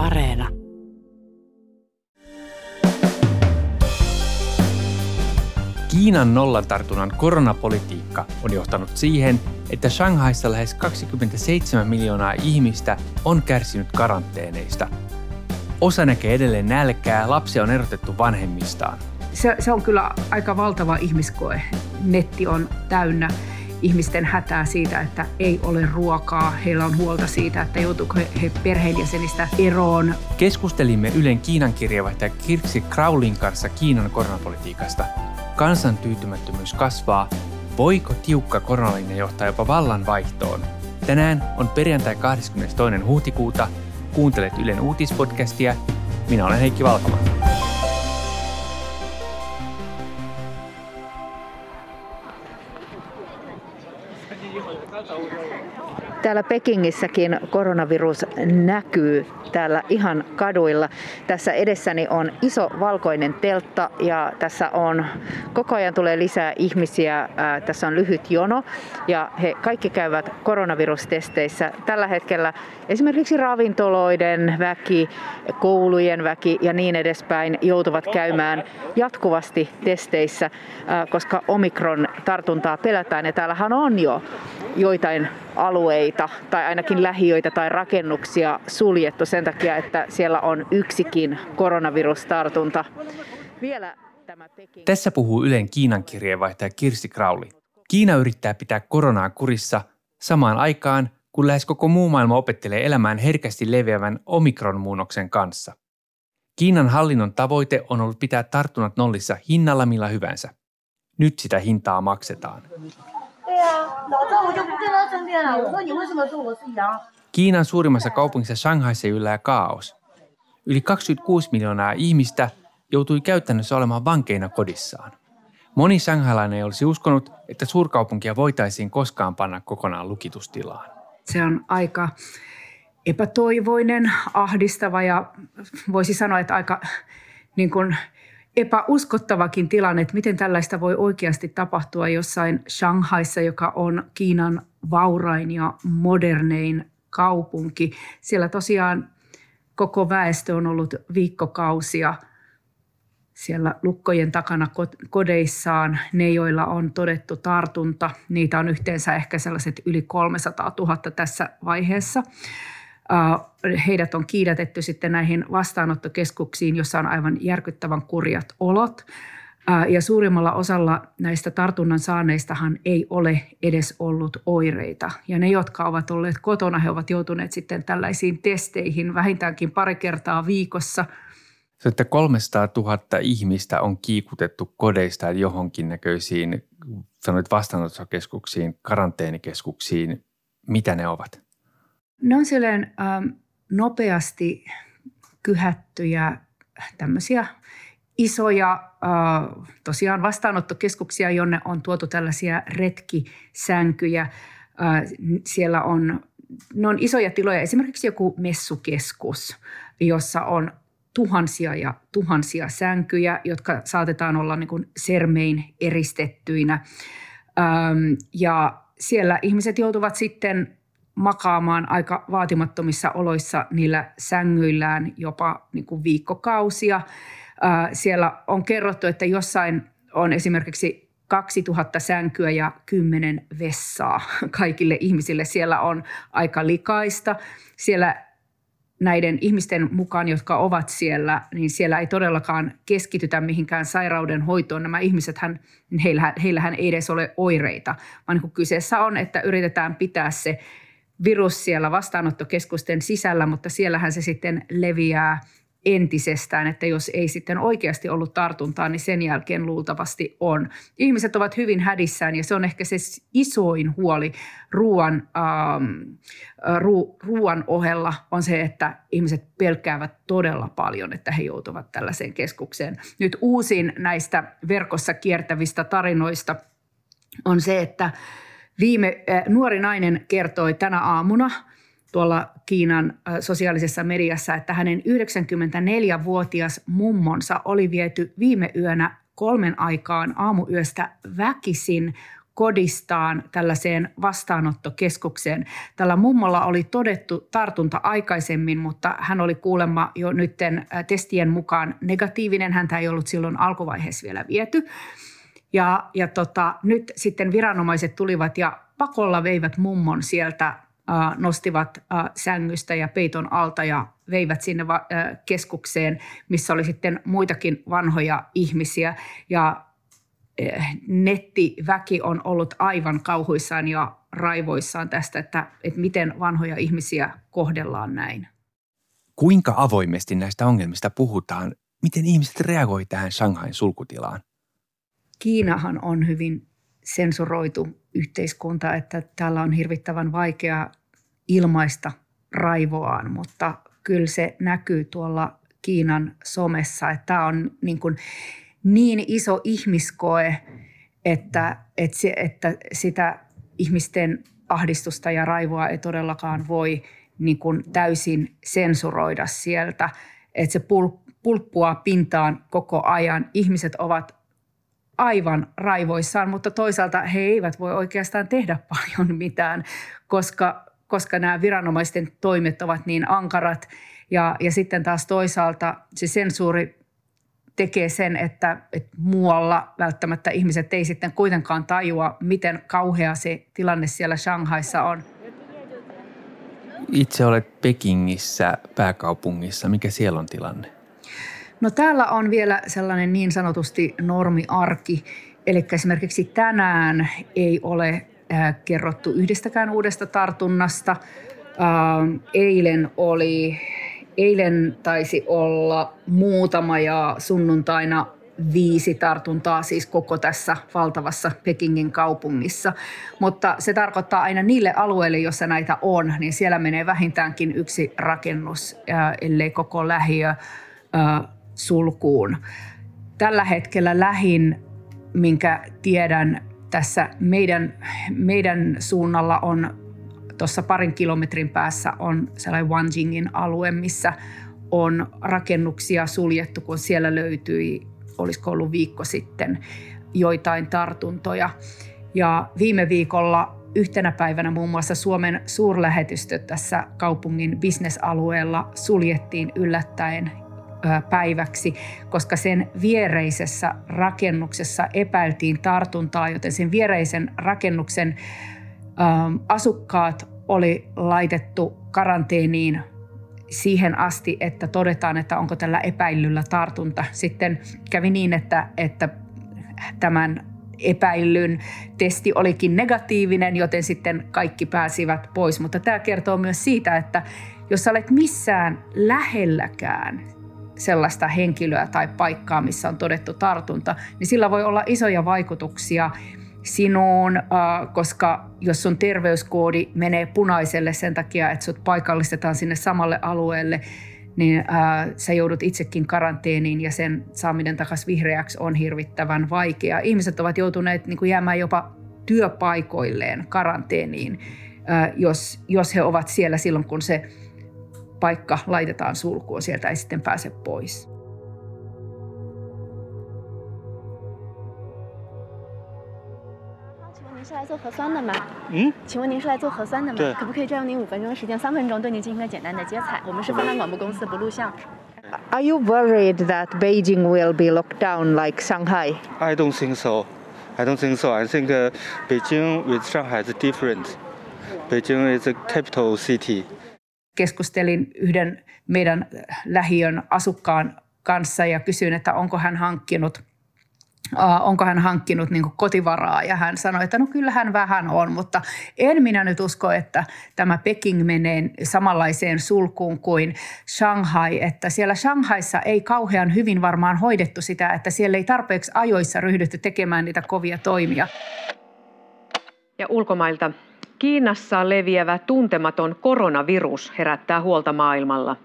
Areena. Kiinan nollatartunnan koronapolitiikka on johtanut siihen, että Shanghaissa lähes 27 miljoonaa ihmistä on kärsinyt karanteeneista. Osa näkee edelleen nälkää, lapsia on erotettu vanhemmistaan. Se, se on kyllä aika valtava ihmiskoe. Netti on täynnä ihmisten hätää siitä, että ei ole ruokaa. Heillä on huolta siitä, että joutuuko he, he perheenjäsenistä eroon. Keskustelimme Ylen Kiinan kirjavaihtaja Kirksi Kraulin kanssa Kiinan koronapolitiikasta. Kansan tyytymättömyys kasvaa. Voiko tiukka koronalinja johtaa jopa vallan vaihtoon? Tänään on perjantai 22. huhtikuuta. Kuuntelet Ylen uutispodcastia. Minä olen Heikki Valkama. Täällä Pekingissäkin koronavirus näkyy täällä ihan kaduilla. Tässä edessäni on iso valkoinen teltta ja tässä on koko ajan tulee lisää ihmisiä. Tässä on lyhyt jono ja he kaikki käyvät koronavirustesteissä. Tällä hetkellä esimerkiksi ravintoloiden väki, koulujen väki ja niin edespäin joutuvat käymään jatkuvasti testeissä, koska omikron tartuntaa pelätään ja täällähän on jo joitain alueita tai ainakin lähiöitä tai rakennuksia suljettu sen takia, että siellä on yksikin koronavirustartunta. Vielä tämä Peking... Tässä puhuu Ylen Kiinan kirjeenvaihtaja Kirsti Krauli. Kiina yrittää pitää koronaa kurissa samaan aikaan, kun lähes koko muu maailma opettelee elämään herkästi leviävän omikron-muunnoksen kanssa. Kiinan hallinnon tavoite on ollut pitää tartunnat nollissa hinnalla millä hyvänsä. Nyt sitä hintaa maksetaan. Kiinan suurimmassa kaupungissa Shanghaissa yllää kaos. Yli 26 miljoonaa ihmistä joutui käytännössä olemaan vankeina kodissaan. Moni shanghailainen ei olisi uskonut, että suurkaupunkia voitaisiin koskaan panna kokonaan lukitustilaan. Se on aika epätoivoinen, ahdistava ja voisi sanoa, että aika niin kuin epäuskottavakin tilanne, että miten tällaista voi oikeasti tapahtua jossain Shanghaissa, joka on Kiinan vaurain ja modernein kaupunki. Siellä tosiaan koko väestö on ollut viikkokausia siellä lukkojen takana kodeissaan. Ne, joilla on todettu tartunta, niitä on yhteensä ehkä sellaiset yli 300 000 tässä vaiheessa. Heidät on kiidätetty sitten näihin vastaanottokeskuksiin, jossa on aivan järkyttävän kurjat olot. Ja suurimmalla osalla näistä tartunnan saaneistahan ei ole edes ollut oireita. Ja ne, jotka ovat olleet kotona, he ovat joutuneet sitten tällaisiin testeihin vähintäänkin pari kertaa viikossa. Se, että 300 000 ihmistä on kiikutettu kodeista johonkin näköisiin, sanoit vastaanottokeskuksiin, karanteenikeskuksiin. Mitä ne ovat? Ne on silleen ähm, nopeasti kyhättyjä tämmöisiä isoja äh, tosiaan vastaanottokeskuksia, jonne on tuotu tällaisia retkisänkyjä. Äh, siellä on, ne on isoja tiloja, esimerkiksi joku messukeskus, jossa on tuhansia ja tuhansia sänkyjä, jotka saatetaan olla niin kuin sermein eristettyinä. Ähm, ja siellä ihmiset joutuvat sitten makaamaan aika vaatimattomissa oloissa niillä sängyillään jopa niin kuin viikkokausia. Siellä on kerrottu, että jossain on esimerkiksi 2000 sänkyä ja 10 vessaa kaikille ihmisille. Siellä on aika likaista. Siellä näiden ihmisten mukaan, jotka ovat siellä, niin siellä ei todellakaan keskitytä mihinkään sairauden hoitoon. Nämä ihmiset, heillähän, heillähän ei edes ole oireita, vaan niin kyseessä on, että yritetään pitää se virus siellä vastaanottokeskusten sisällä, mutta siellähän se sitten leviää entisestään, että jos ei sitten oikeasti ollut tartuntaa, niin sen jälkeen luultavasti on. Ihmiset ovat hyvin hädissään ja se on ehkä se isoin huoli ruoan, ähm, ru, ruoan ohella on se, että ihmiset pelkäävät todella paljon, että he joutuvat tällaiseen keskukseen. Nyt uusin näistä verkossa kiertävistä tarinoista on se, että Viime äh, nuori nainen kertoi tänä aamuna tuolla Kiinan äh, sosiaalisessa mediassa, että hänen 94-vuotias mummonsa oli viety viime yönä kolmen aikaan aamuyöstä väkisin kodistaan tällaiseen vastaanottokeskukseen. Tällä mummolla oli todettu tartunta aikaisemmin, mutta hän oli kuulemma jo nytten testien mukaan negatiivinen. Häntä ei ollut silloin alkuvaiheessa vielä viety. Ja, ja tota, nyt sitten viranomaiset tulivat ja pakolla veivät mummon sieltä nostivat sängystä ja peiton alta ja veivät sinne keskukseen, missä oli sitten muitakin vanhoja ihmisiä. Ja nettiväki on ollut aivan kauhuissaan ja raivoissaan tästä, että, että miten vanhoja ihmisiä kohdellaan näin. Kuinka avoimesti näistä ongelmista puhutaan? Miten ihmiset reagoivat tähän Shanghain sulkutilaan? Kiinahan on hyvin sensuroitu yhteiskunta, että täällä on hirvittävän vaikea ilmaista raivoaan, mutta kyllä se näkyy tuolla Kiinan somessa, että tämä on niin, kuin niin iso ihmiskoe, että, että, että sitä ihmisten ahdistusta ja raivoa ei todellakaan voi niin kuin täysin sensuroida sieltä. Että se pulppua pintaan koko ajan. Ihmiset ovat aivan raivoissaan, mutta toisaalta he eivät voi oikeastaan tehdä paljon mitään, koska koska nämä viranomaisten toimet ovat niin ankarat. Ja, ja sitten taas toisaalta se sensuuri tekee sen, että, että muualla välttämättä ihmiset ei sitten kuitenkaan tajua, miten kauhea se tilanne siellä Shanghaissa on. Itse olet Pekingissä, pääkaupungissa. Mikä siellä on tilanne? No täällä on vielä sellainen niin sanotusti normiarki. Eli esimerkiksi tänään ei ole Äh, kerrottu yhdestäkään uudesta tartunnasta. Ähm, eilen oli, eilen taisi olla muutama ja sunnuntaina viisi tartuntaa siis koko tässä valtavassa Pekingin kaupungissa. Mutta se tarkoittaa aina niille alueille, joissa näitä on, niin siellä menee vähintäänkin yksi rakennus, äh, ellei koko lähiö äh, sulkuun. Tällä hetkellä lähin, minkä tiedän, tässä meidän, meidän suunnalla on tuossa parin kilometrin päässä on sellainen Wanjingin alue, missä on rakennuksia suljettu, kun siellä löytyi, olisiko ollut viikko sitten, joitain tartuntoja. Ja viime viikolla yhtenä päivänä muun muassa Suomen suurlähetystö tässä kaupungin bisnesalueella suljettiin yllättäen päiväksi, koska sen viereisessä rakennuksessa epäiltiin tartuntaa, joten sen viereisen rakennuksen asukkaat oli laitettu karanteeniin siihen asti, että todetaan, että onko tällä epäilyllä tartunta. Sitten kävi niin, että, että tämän epäillyn testi olikin negatiivinen, joten sitten kaikki pääsivät pois. Mutta tämä kertoo myös siitä, että jos olet missään lähelläkään sellaista henkilöä tai paikkaa, missä on todettu tartunta, niin sillä voi olla isoja vaikutuksia sinuun, äh, koska jos sun terveyskoodi menee punaiselle sen takia, että sut paikallistetaan sinne samalle alueelle, niin äh, sä joudut itsekin karanteeniin ja sen saaminen takaisin vihreäksi on hirvittävän vaikea. Ihmiset ovat joutuneet niin kuin jäämään jopa työpaikoilleen karanteeniin, äh, jos, jos he ovat siellä silloin, kun se paikka laitetaan sulkuun, sieltä ei sitten pääse pois. 是来做核酸的吗？嗯，请问您是来做核酸的吗？对，可不可以占用您五分钟的时间？三分钟对您进行个简单的接采。我们是芬兰广播公司，不录像。Are you worried that Beijing will be locked down like Shanghai? I don't think so. I don't think so. I think uh, Beijing with Shanghai is different. Beijing is a capital city. keskustelin yhden meidän lähiön asukkaan kanssa ja kysyin, että onko hän hankkinut onko hän hankkinut niin kotivaraa ja hän sanoi, että no kyllä hän vähän on, mutta en minä nyt usko, että tämä Peking menee samanlaiseen sulkuun kuin Shanghai, että siellä Shanghaissa ei kauhean hyvin varmaan hoidettu sitä, että siellä ei tarpeeksi ajoissa ryhdytty tekemään niitä kovia toimia. Ja ulkomailta Kiinassa leviävä tuntematon koronavirus herättää huolta maailmalla.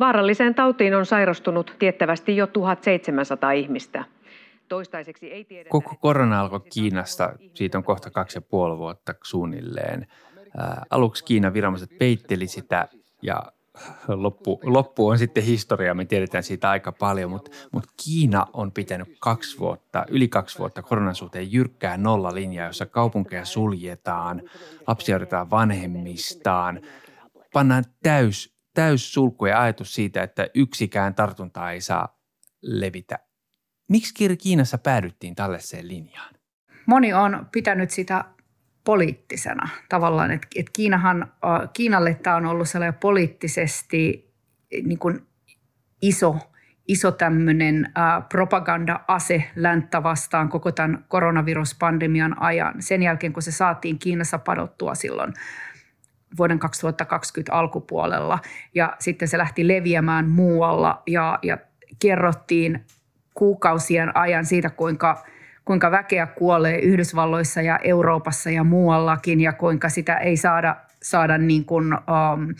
Vaaralliseen tautiin on sairastunut tiettävästi jo 1700 ihmistä. Toistaiseksi ei tiedetä, Koko korona alkoi Kiinasta, siitä on kohta kaksi ja puoli vuotta suunnilleen. Ää, aluksi Kiinan viranomaiset peitteli sitä ja loppu, loppu on sitten historia, me tiedetään siitä aika paljon, mutta, mutta Kiina on pitänyt kaksi vuotta, yli kaksi vuotta koronan suhteen jyrkkää nollalinjaa, jossa kaupunkeja suljetaan, lapsia otetaan vanhemmistaan, pannaan täys, täys sulku ja ajatus siitä, että yksikään tartunta ei saa levitä. Miksi Kiinassa päädyttiin tällaiseen linjaan? Moni on pitänyt sitä poliittisena tavallaan, että, että Kiinahan, Kiinalle tämä on ollut sellainen poliittisesti niin kuin iso, iso tämmöinen propaganda-ase länttä vastaan koko tämän koronaviruspandemian ajan. Sen jälkeen, kun se saatiin Kiinassa padottua silloin vuoden 2020 alkupuolella ja sitten se lähti leviämään muualla ja, ja kerrottiin kuukausien ajan siitä, kuinka – kuinka väkeä kuolee Yhdysvalloissa ja Euroopassa ja muuallakin ja kuinka sitä ei saada, saada, niin kuin, um,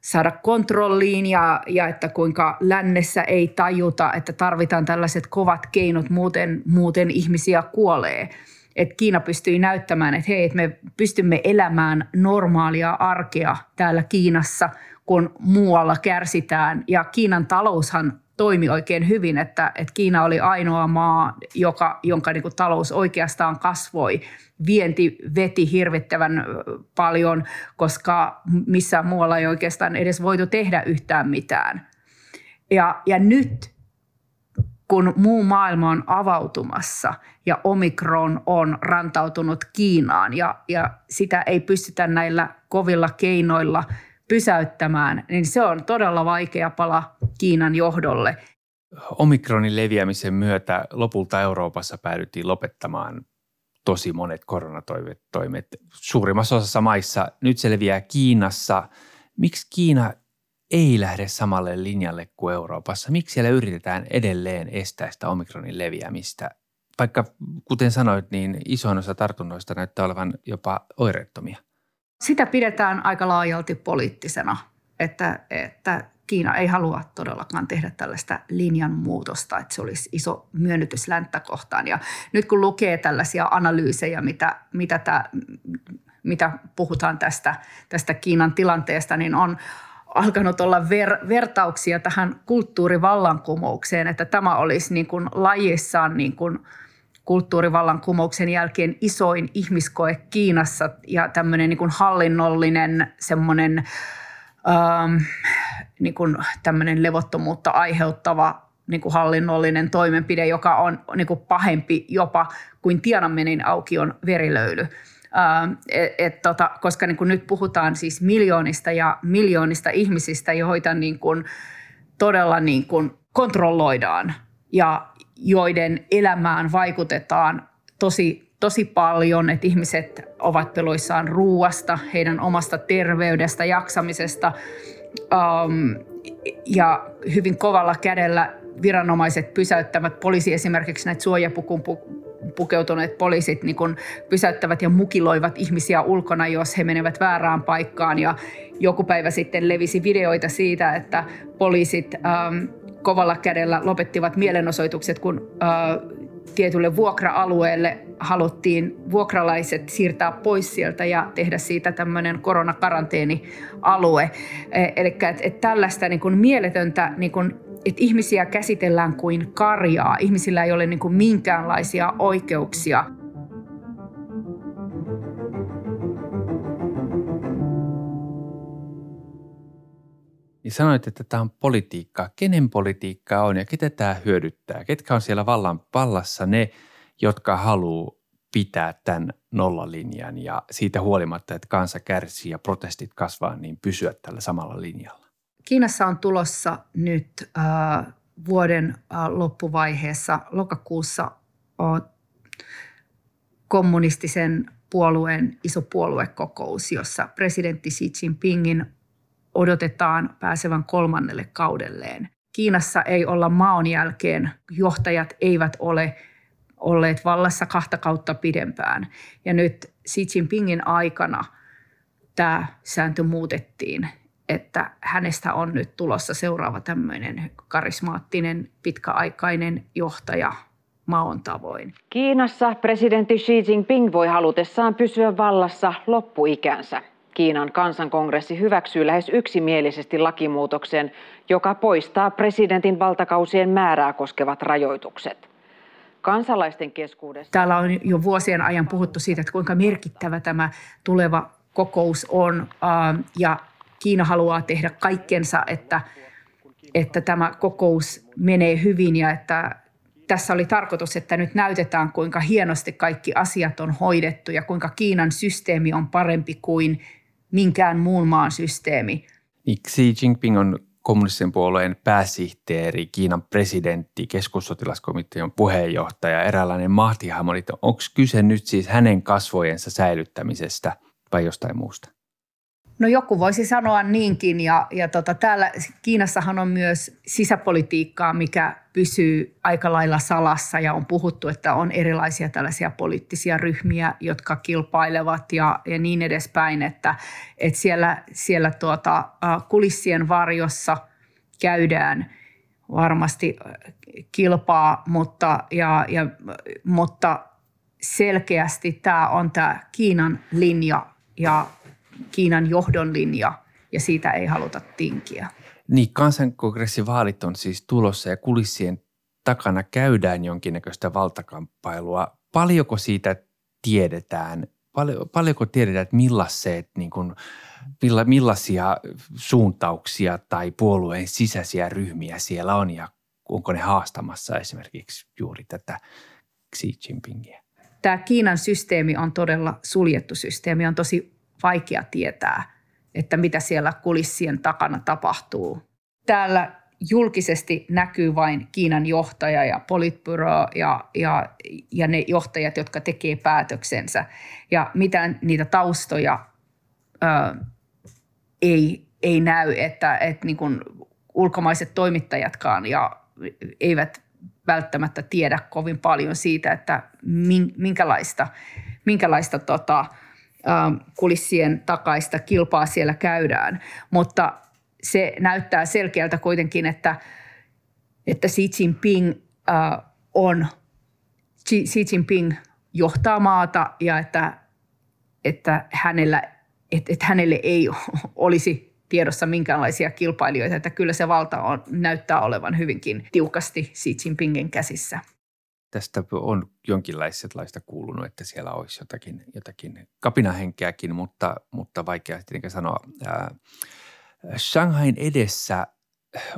saada kontrolliin ja, ja että kuinka lännessä ei tajuta, että tarvitaan tällaiset kovat keinot, muuten, muuten ihmisiä kuolee. Et Kiina pystyi näyttämään, että hei, että me pystymme elämään normaalia arkea täällä Kiinassa, kun muualla kärsitään. Ja Kiinan taloushan toimi oikein hyvin, että, että Kiina oli ainoa maa, joka, jonka niin kuin talous oikeastaan kasvoi. Vienti veti hirvittävän paljon, koska missään muualla ei oikeastaan edes voitu tehdä yhtään mitään. Ja, ja nyt, kun muu maailma on avautumassa ja omikron on rantautunut Kiinaan ja, ja sitä ei pystytä näillä kovilla keinoilla – pysäyttämään, niin se on todella vaikea pala Kiinan johdolle. Omikronin leviämisen myötä lopulta Euroopassa päädyttiin lopettamaan tosi monet koronatoimet suurimmassa osassa maissa. Nyt se leviää Kiinassa. Miksi Kiina ei lähde samalle linjalle kuin Euroopassa? Miksi siellä yritetään edelleen estää sitä omikronin leviämistä? Vaikka kuten sanoit, niin isoin osa tartunnoista näyttää olevan jopa oireettomia. Sitä pidetään aika laajalti poliittisena, että, että Kiina ei halua todellakaan tehdä tällaista linjanmuutosta, että se olisi iso myönnytys länttä kohtaan. Ja nyt kun lukee tällaisia analyysejä, mitä, mitä, tämä, mitä puhutaan tästä, tästä Kiinan tilanteesta, niin on alkanut olla ver, vertauksia tähän kulttuurivallankumoukseen, että tämä olisi niin kuin lajissaan niin kuin – kulttuurivallankumouksen jälkeen isoin ihmiskoe Kiinassa ja tämmöinen niin kuin hallinnollinen semmoinen ähm, niin kuin tämmöinen levottomuutta aiheuttava niin kuin hallinnollinen toimenpide, joka on niin kuin pahempi jopa kuin Tiananmenin aukion verilöyly. Ähm, et, et, tota, koska niin kuin nyt puhutaan siis miljoonista ja miljoonista ihmisistä, joita niin kuin todella niin kuin kontrolloidaan ja, joiden elämään vaikutetaan tosi, tosi paljon, että ihmiset ovat peloissaan ruuasta, heidän omasta terveydestä, jaksamisesta um, ja hyvin kovalla kädellä viranomaiset pysäyttävät poliisi esimerkiksi näitä suojapukun pukeutuneet poliisit niin kun pysäyttävät ja mukiloivat ihmisiä ulkona, jos he menevät väärään paikkaan. Ja joku päivä sitten levisi videoita siitä, että poliisit ähm, kovalla kädellä lopettivat mielenosoitukset, kun äh, tietylle vuokra-alueelle haluttiin vuokralaiset siirtää pois sieltä ja tehdä siitä tämmöinen koronakaranteenialue. E, Eli että et tällaista niin kuin mieletöntä, niin kuin, että ihmisiä käsitellään kuin karjaa, ihmisillä ei ole niin kuin minkäänlaisia oikeuksia – niin sanoit, että tämä on politiikkaa. Kenen politiikkaa on ja ketä tämä hyödyttää? Ketkä on siellä vallan vallassa ne, jotka haluaa pitää tämän nollalinjan ja siitä huolimatta, että kansa kärsii ja protestit kasvaa, niin pysyä tällä samalla linjalla? Kiinassa on tulossa nyt äh, vuoden äh, loppuvaiheessa lokakuussa äh, kommunistisen puolueen iso puoluekokous, jossa presidentti Xi Jinpingin odotetaan pääsevän kolmannelle kaudelleen. Kiinassa ei olla maon jälkeen, johtajat eivät ole olleet vallassa kahta kautta pidempään. Ja nyt Xi Jinpingin aikana tämä sääntö muutettiin, että hänestä on nyt tulossa seuraava tämmöinen karismaattinen, pitkäaikainen johtaja maon tavoin. Kiinassa presidentti Xi Jinping voi halutessaan pysyä vallassa loppuikänsä. Kiinan kansankongressi hyväksyy lähes yksimielisesti lakimuutoksen, joka poistaa presidentin valtakausien määrää koskevat rajoitukset. Kansalaisten keskuudessa... Täällä on jo vuosien ajan puhuttu siitä, että kuinka merkittävä tämä tuleva kokous on ja Kiina haluaa tehdä kaikkensa, että, että tämä kokous menee hyvin ja että tässä oli tarkoitus, että nyt näytetään, kuinka hienosti kaikki asiat on hoidettu ja kuinka Kiinan systeemi on parempi kuin minkään muun maan systeemi. Xi Jinping on kommunistisen puolueen pääsihteeri, Kiinan presidentti, keskussotilaskomitean puheenjohtaja, eräänlainen mahtihahmo. Onko kyse nyt siis hänen kasvojensa säilyttämisestä vai jostain muusta? No joku voisi sanoa niinkin ja, ja tota, täällä Kiinassahan on myös sisäpolitiikkaa, mikä pysyy aika lailla salassa ja on puhuttu, että on erilaisia tällaisia poliittisia ryhmiä, jotka kilpailevat ja, ja niin edespäin, että, että siellä, siellä tuota, kulissien varjossa käydään varmasti kilpaa, mutta, ja, ja, mutta selkeästi tämä on tämä Kiinan linja ja Kiinan johdon linja ja siitä ei haluta tinkiä. Niin, kansankongressivaalit on siis tulossa ja kulissien takana käydään jonkinnäköistä valtakamppailua. Paljonko siitä tiedetään? Paljo, paljonko tiedetään, että millaiset, niin kuin, milla, millaisia suuntauksia tai puolueen sisäisiä ryhmiä siellä on ja onko ne haastamassa esimerkiksi juuri tätä Xi Jinpingiä? Tämä Kiinan systeemi on todella suljettu systeemi. On tosi vaikea tietää, että mitä siellä kulissien takana tapahtuu. Täällä julkisesti näkyy vain Kiinan johtaja ja politbyro ja, ja, ja ne johtajat, jotka tekee päätöksensä. Ja mitään niitä taustoja ö, ei, ei näy, että, että niin kuin ulkomaiset toimittajatkaan ja eivät välttämättä tiedä kovin paljon siitä, että minkälaista, minkälaista tota, kulissien takaista kilpaa siellä käydään. Mutta se näyttää selkeältä kuitenkin, että, että Xi Jinping äh, on, Xi Jinping johtaa maata ja että, että, hänellä, että, että hänelle ei olisi tiedossa minkäänlaisia kilpailijoita, että kyllä se valta on, näyttää olevan hyvinkin tiukasti Xi Jinpingin käsissä tästä on jonkinlaista kuulunut, että siellä olisi jotakin, jotakin kapinahenkeäkin, mutta, mutta vaikea tietenkin sanoa. Ää, Shanghain edessä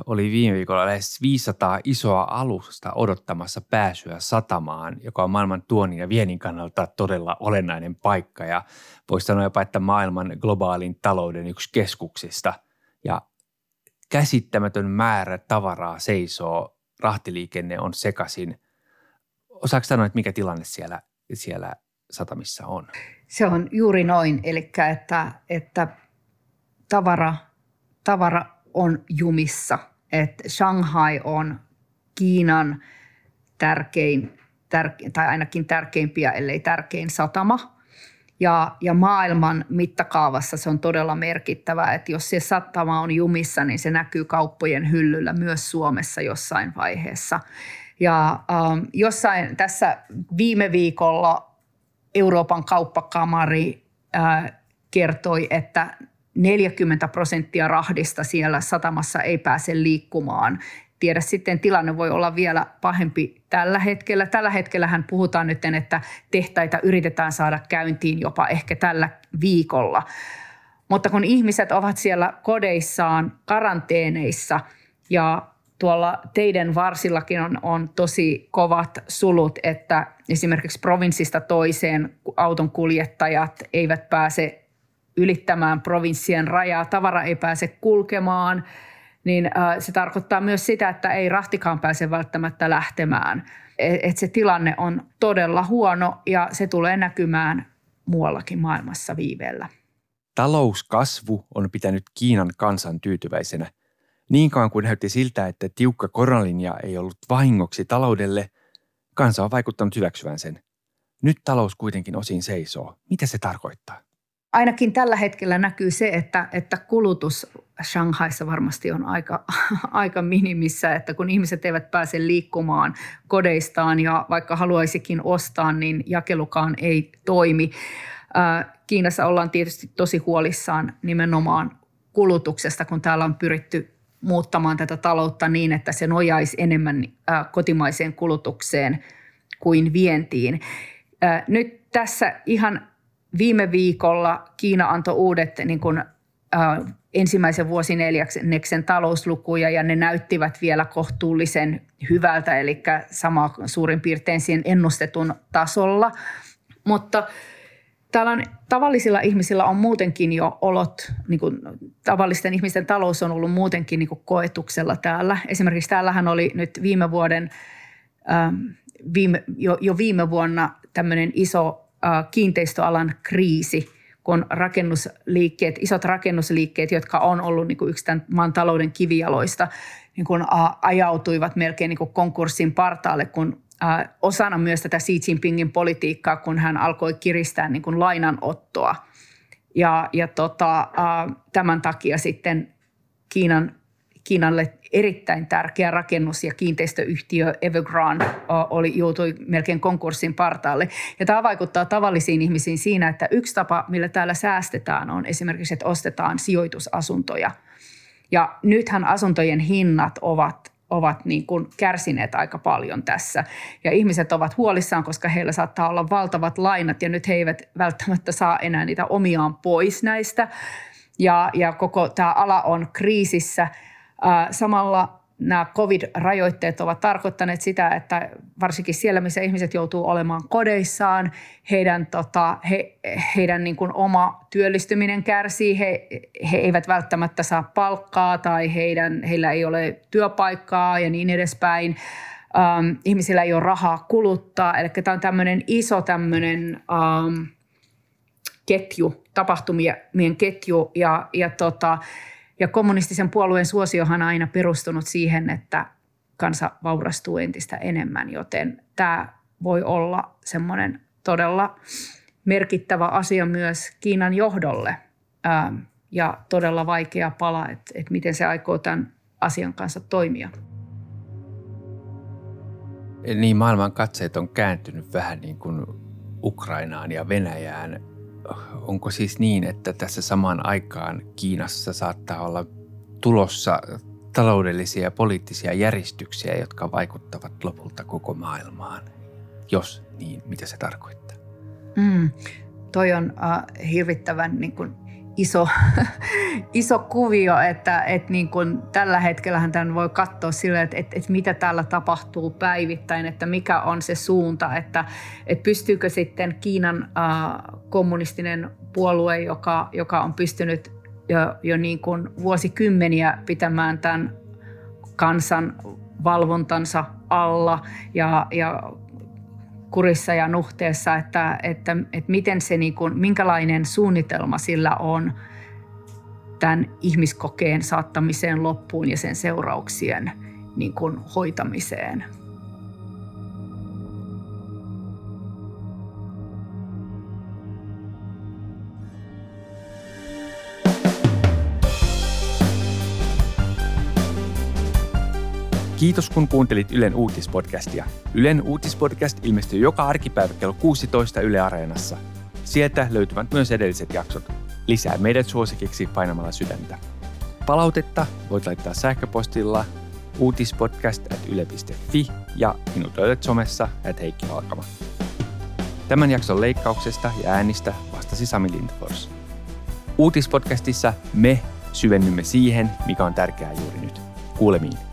oli viime viikolla lähes 500 isoa alusta odottamassa pääsyä satamaan, joka on maailman tuonnin ja viennin kannalta todella olennainen paikka ja voisi sanoa jopa, että maailman globaalin talouden yksi keskuksista. Ja käsittämätön määrä tavaraa seisoo, rahtiliikenne on sekaisin – Osaako sanoa, että mikä tilanne siellä, siellä satamissa on? Se on juuri noin, eli että, että tavara, tavara on jumissa. että Shanghai on Kiinan tärkein, tärkein, tai ainakin tärkeimpiä, ellei tärkein satama. Ja, ja maailman mittakaavassa se on todella merkittävä, että jos se satama on jumissa, niin se näkyy kauppojen hyllyllä myös Suomessa jossain vaiheessa. Ja ähm, jossain tässä viime viikolla Euroopan kauppakamari äh, kertoi, että 40 prosenttia rahdista siellä satamassa ei pääse liikkumaan. Tiedä sitten, tilanne voi olla vielä pahempi tällä hetkellä. Tällä hetkellähän puhutaan nyt, että tehtaita yritetään saada käyntiin jopa ehkä tällä viikolla. Mutta kun ihmiset ovat siellä kodeissaan karanteeneissa ja tuolla teidän varsillakin on, on tosi kovat sulut, että esimerkiksi provinssista toiseen auton kuljettajat eivät pääse ylittämään provinssien rajaa, tavara ei pääse kulkemaan, niin se tarkoittaa myös sitä, että ei rahtikaan pääse välttämättä lähtemään. Et, et se tilanne on todella huono ja se tulee näkymään muuallakin maailmassa viiveellä. Talouskasvu on pitänyt Kiinan kansan tyytyväisenä – niin kauan kuin näytti siltä, että tiukka koronalinja ei ollut vahingoksi taloudelle, kansa on vaikuttanut hyväksyvän sen. Nyt talous kuitenkin osin seisoo. Mitä se tarkoittaa? Ainakin tällä hetkellä näkyy se, että, että kulutus Shanghaissa varmasti on aika, aika minimissä, että kun ihmiset eivät pääse liikkumaan kodeistaan ja vaikka haluaisikin ostaa, niin jakelukaan ei toimi. Kiinassa ollaan tietysti tosi huolissaan nimenomaan kulutuksesta, kun täällä on pyritty muuttamaan tätä taloutta niin, että se nojaisi enemmän kotimaiseen kulutukseen kuin vientiin. Nyt tässä ihan viime viikolla Kiina antoi uudet niin kuin, ensimmäisen vuosineljänneksen talouslukuja ja ne näyttivät vielä kohtuullisen hyvältä, eli sama suurin piirtein siihen ennustetun tasolla. Mutta täällä on, tavallisilla ihmisillä on muutenkin jo olot, niin kuin, tavallisten ihmisten talous on ollut muutenkin niin kuin koetuksella täällä. Esimerkiksi täällähän oli nyt viime vuoden, ähm, viime, jo, jo viime vuonna tämmöinen iso äh, kiinteistöalan kriisi – kun rakennusliikkeet, isot rakennusliikkeet, jotka on ollut niin kuin yksi tämän maan talouden kivijaloista, niin kuin ajautuivat melkein niin kuin konkurssin partaalle, kun osana myös tätä Xi Jinpingin politiikkaa, kun hän alkoi kiristää niin kuin lainanottoa. Ja, ja tota, tämän takia sitten Kiinan Kiinalle erittäin tärkeä rakennus- ja kiinteistöyhtiö Evergrande oli, joutui melkein konkurssin partaalle. Ja tämä vaikuttaa tavallisiin ihmisiin siinä, että yksi tapa, millä täällä säästetään, on esimerkiksi, että ostetaan sijoitusasuntoja. Ja nythän asuntojen hinnat ovat ovat niin kuin kärsineet aika paljon tässä. Ja ihmiset ovat huolissaan, koska heillä saattaa olla valtavat lainat ja nyt he eivät välttämättä saa enää niitä omiaan pois näistä. Ja, ja koko tämä ala on kriisissä – Samalla nämä covid-rajoitteet ovat tarkoittaneet sitä, että varsinkin siellä, missä ihmiset joutuu olemaan kodeissaan, heidän, tota, he, heidän niin kuin oma työllistyminen kärsii, he, he eivät välttämättä saa palkkaa tai heidän, heillä ei ole työpaikkaa ja niin edespäin. Ähm, ihmisillä ei ole rahaa kuluttaa, eli tämä on tämmöinen iso tämmöinen ähm, ketju, tapahtumien ketju. Ja, ja tota, ja kommunistisen puolueen suosiohan aina perustunut siihen, että kansa vaurastuu entistä enemmän, joten tämä voi olla semmoinen todella merkittävä asia myös Kiinan johdolle ähm, ja todella vaikea pala, että, että miten se aikoo tämän asian kanssa toimia. Niin maailman katseet on kääntynyt vähän niin kuin Ukrainaan ja Venäjään onko siis niin, että tässä samaan aikaan Kiinassa saattaa olla tulossa taloudellisia ja poliittisia järjestyksiä, jotka vaikuttavat lopulta koko maailmaan? Jos niin, mitä se tarkoittaa? Mm, toi on uh, hirvittävän niin kuin, iso, iso kuvio, että, että niin kuin tällä hetkellähän tämän voi katsoa sille, että, että, että mitä täällä tapahtuu päivittäin, että mikä on se suunta, että, että pystyykö sitten Kiinan äh, kommunistinen puolue, joka, joka on pystynyt jo, jo niin kuin vuosikymmeniä pitämään tämän kansan valvontansa alla ja, ja kurissa ja nuhteessa, että, että, että miten se, niin kuin, minkälainen suunnitelma sillä on tämän ihmiskokeen saattamiseen loppuun ja sen seurauksien niin kuin, hoitamiseen. Kiitos kun kuuntelit Ylen uutispodcastia. Ylen uutispodcast ilmestyy joka arkipäivä kello 16 Yle Areenassa. Sieltä löytyvät myös edelliset jaksot. Lisää meidät suosikiksi painamalla sydäntä. Palautetta voit laittaa sähköpostilla uutispodcast.yle.fi ja minut löydät somessa at Heikki Valkama. Tämän jakson leikkauksesta ja äänistä vastasi Sami Lindfors. Uutispodcastissa me syvennymme siihen, mikä on tärkeää juuri nyt. Kuulemiin.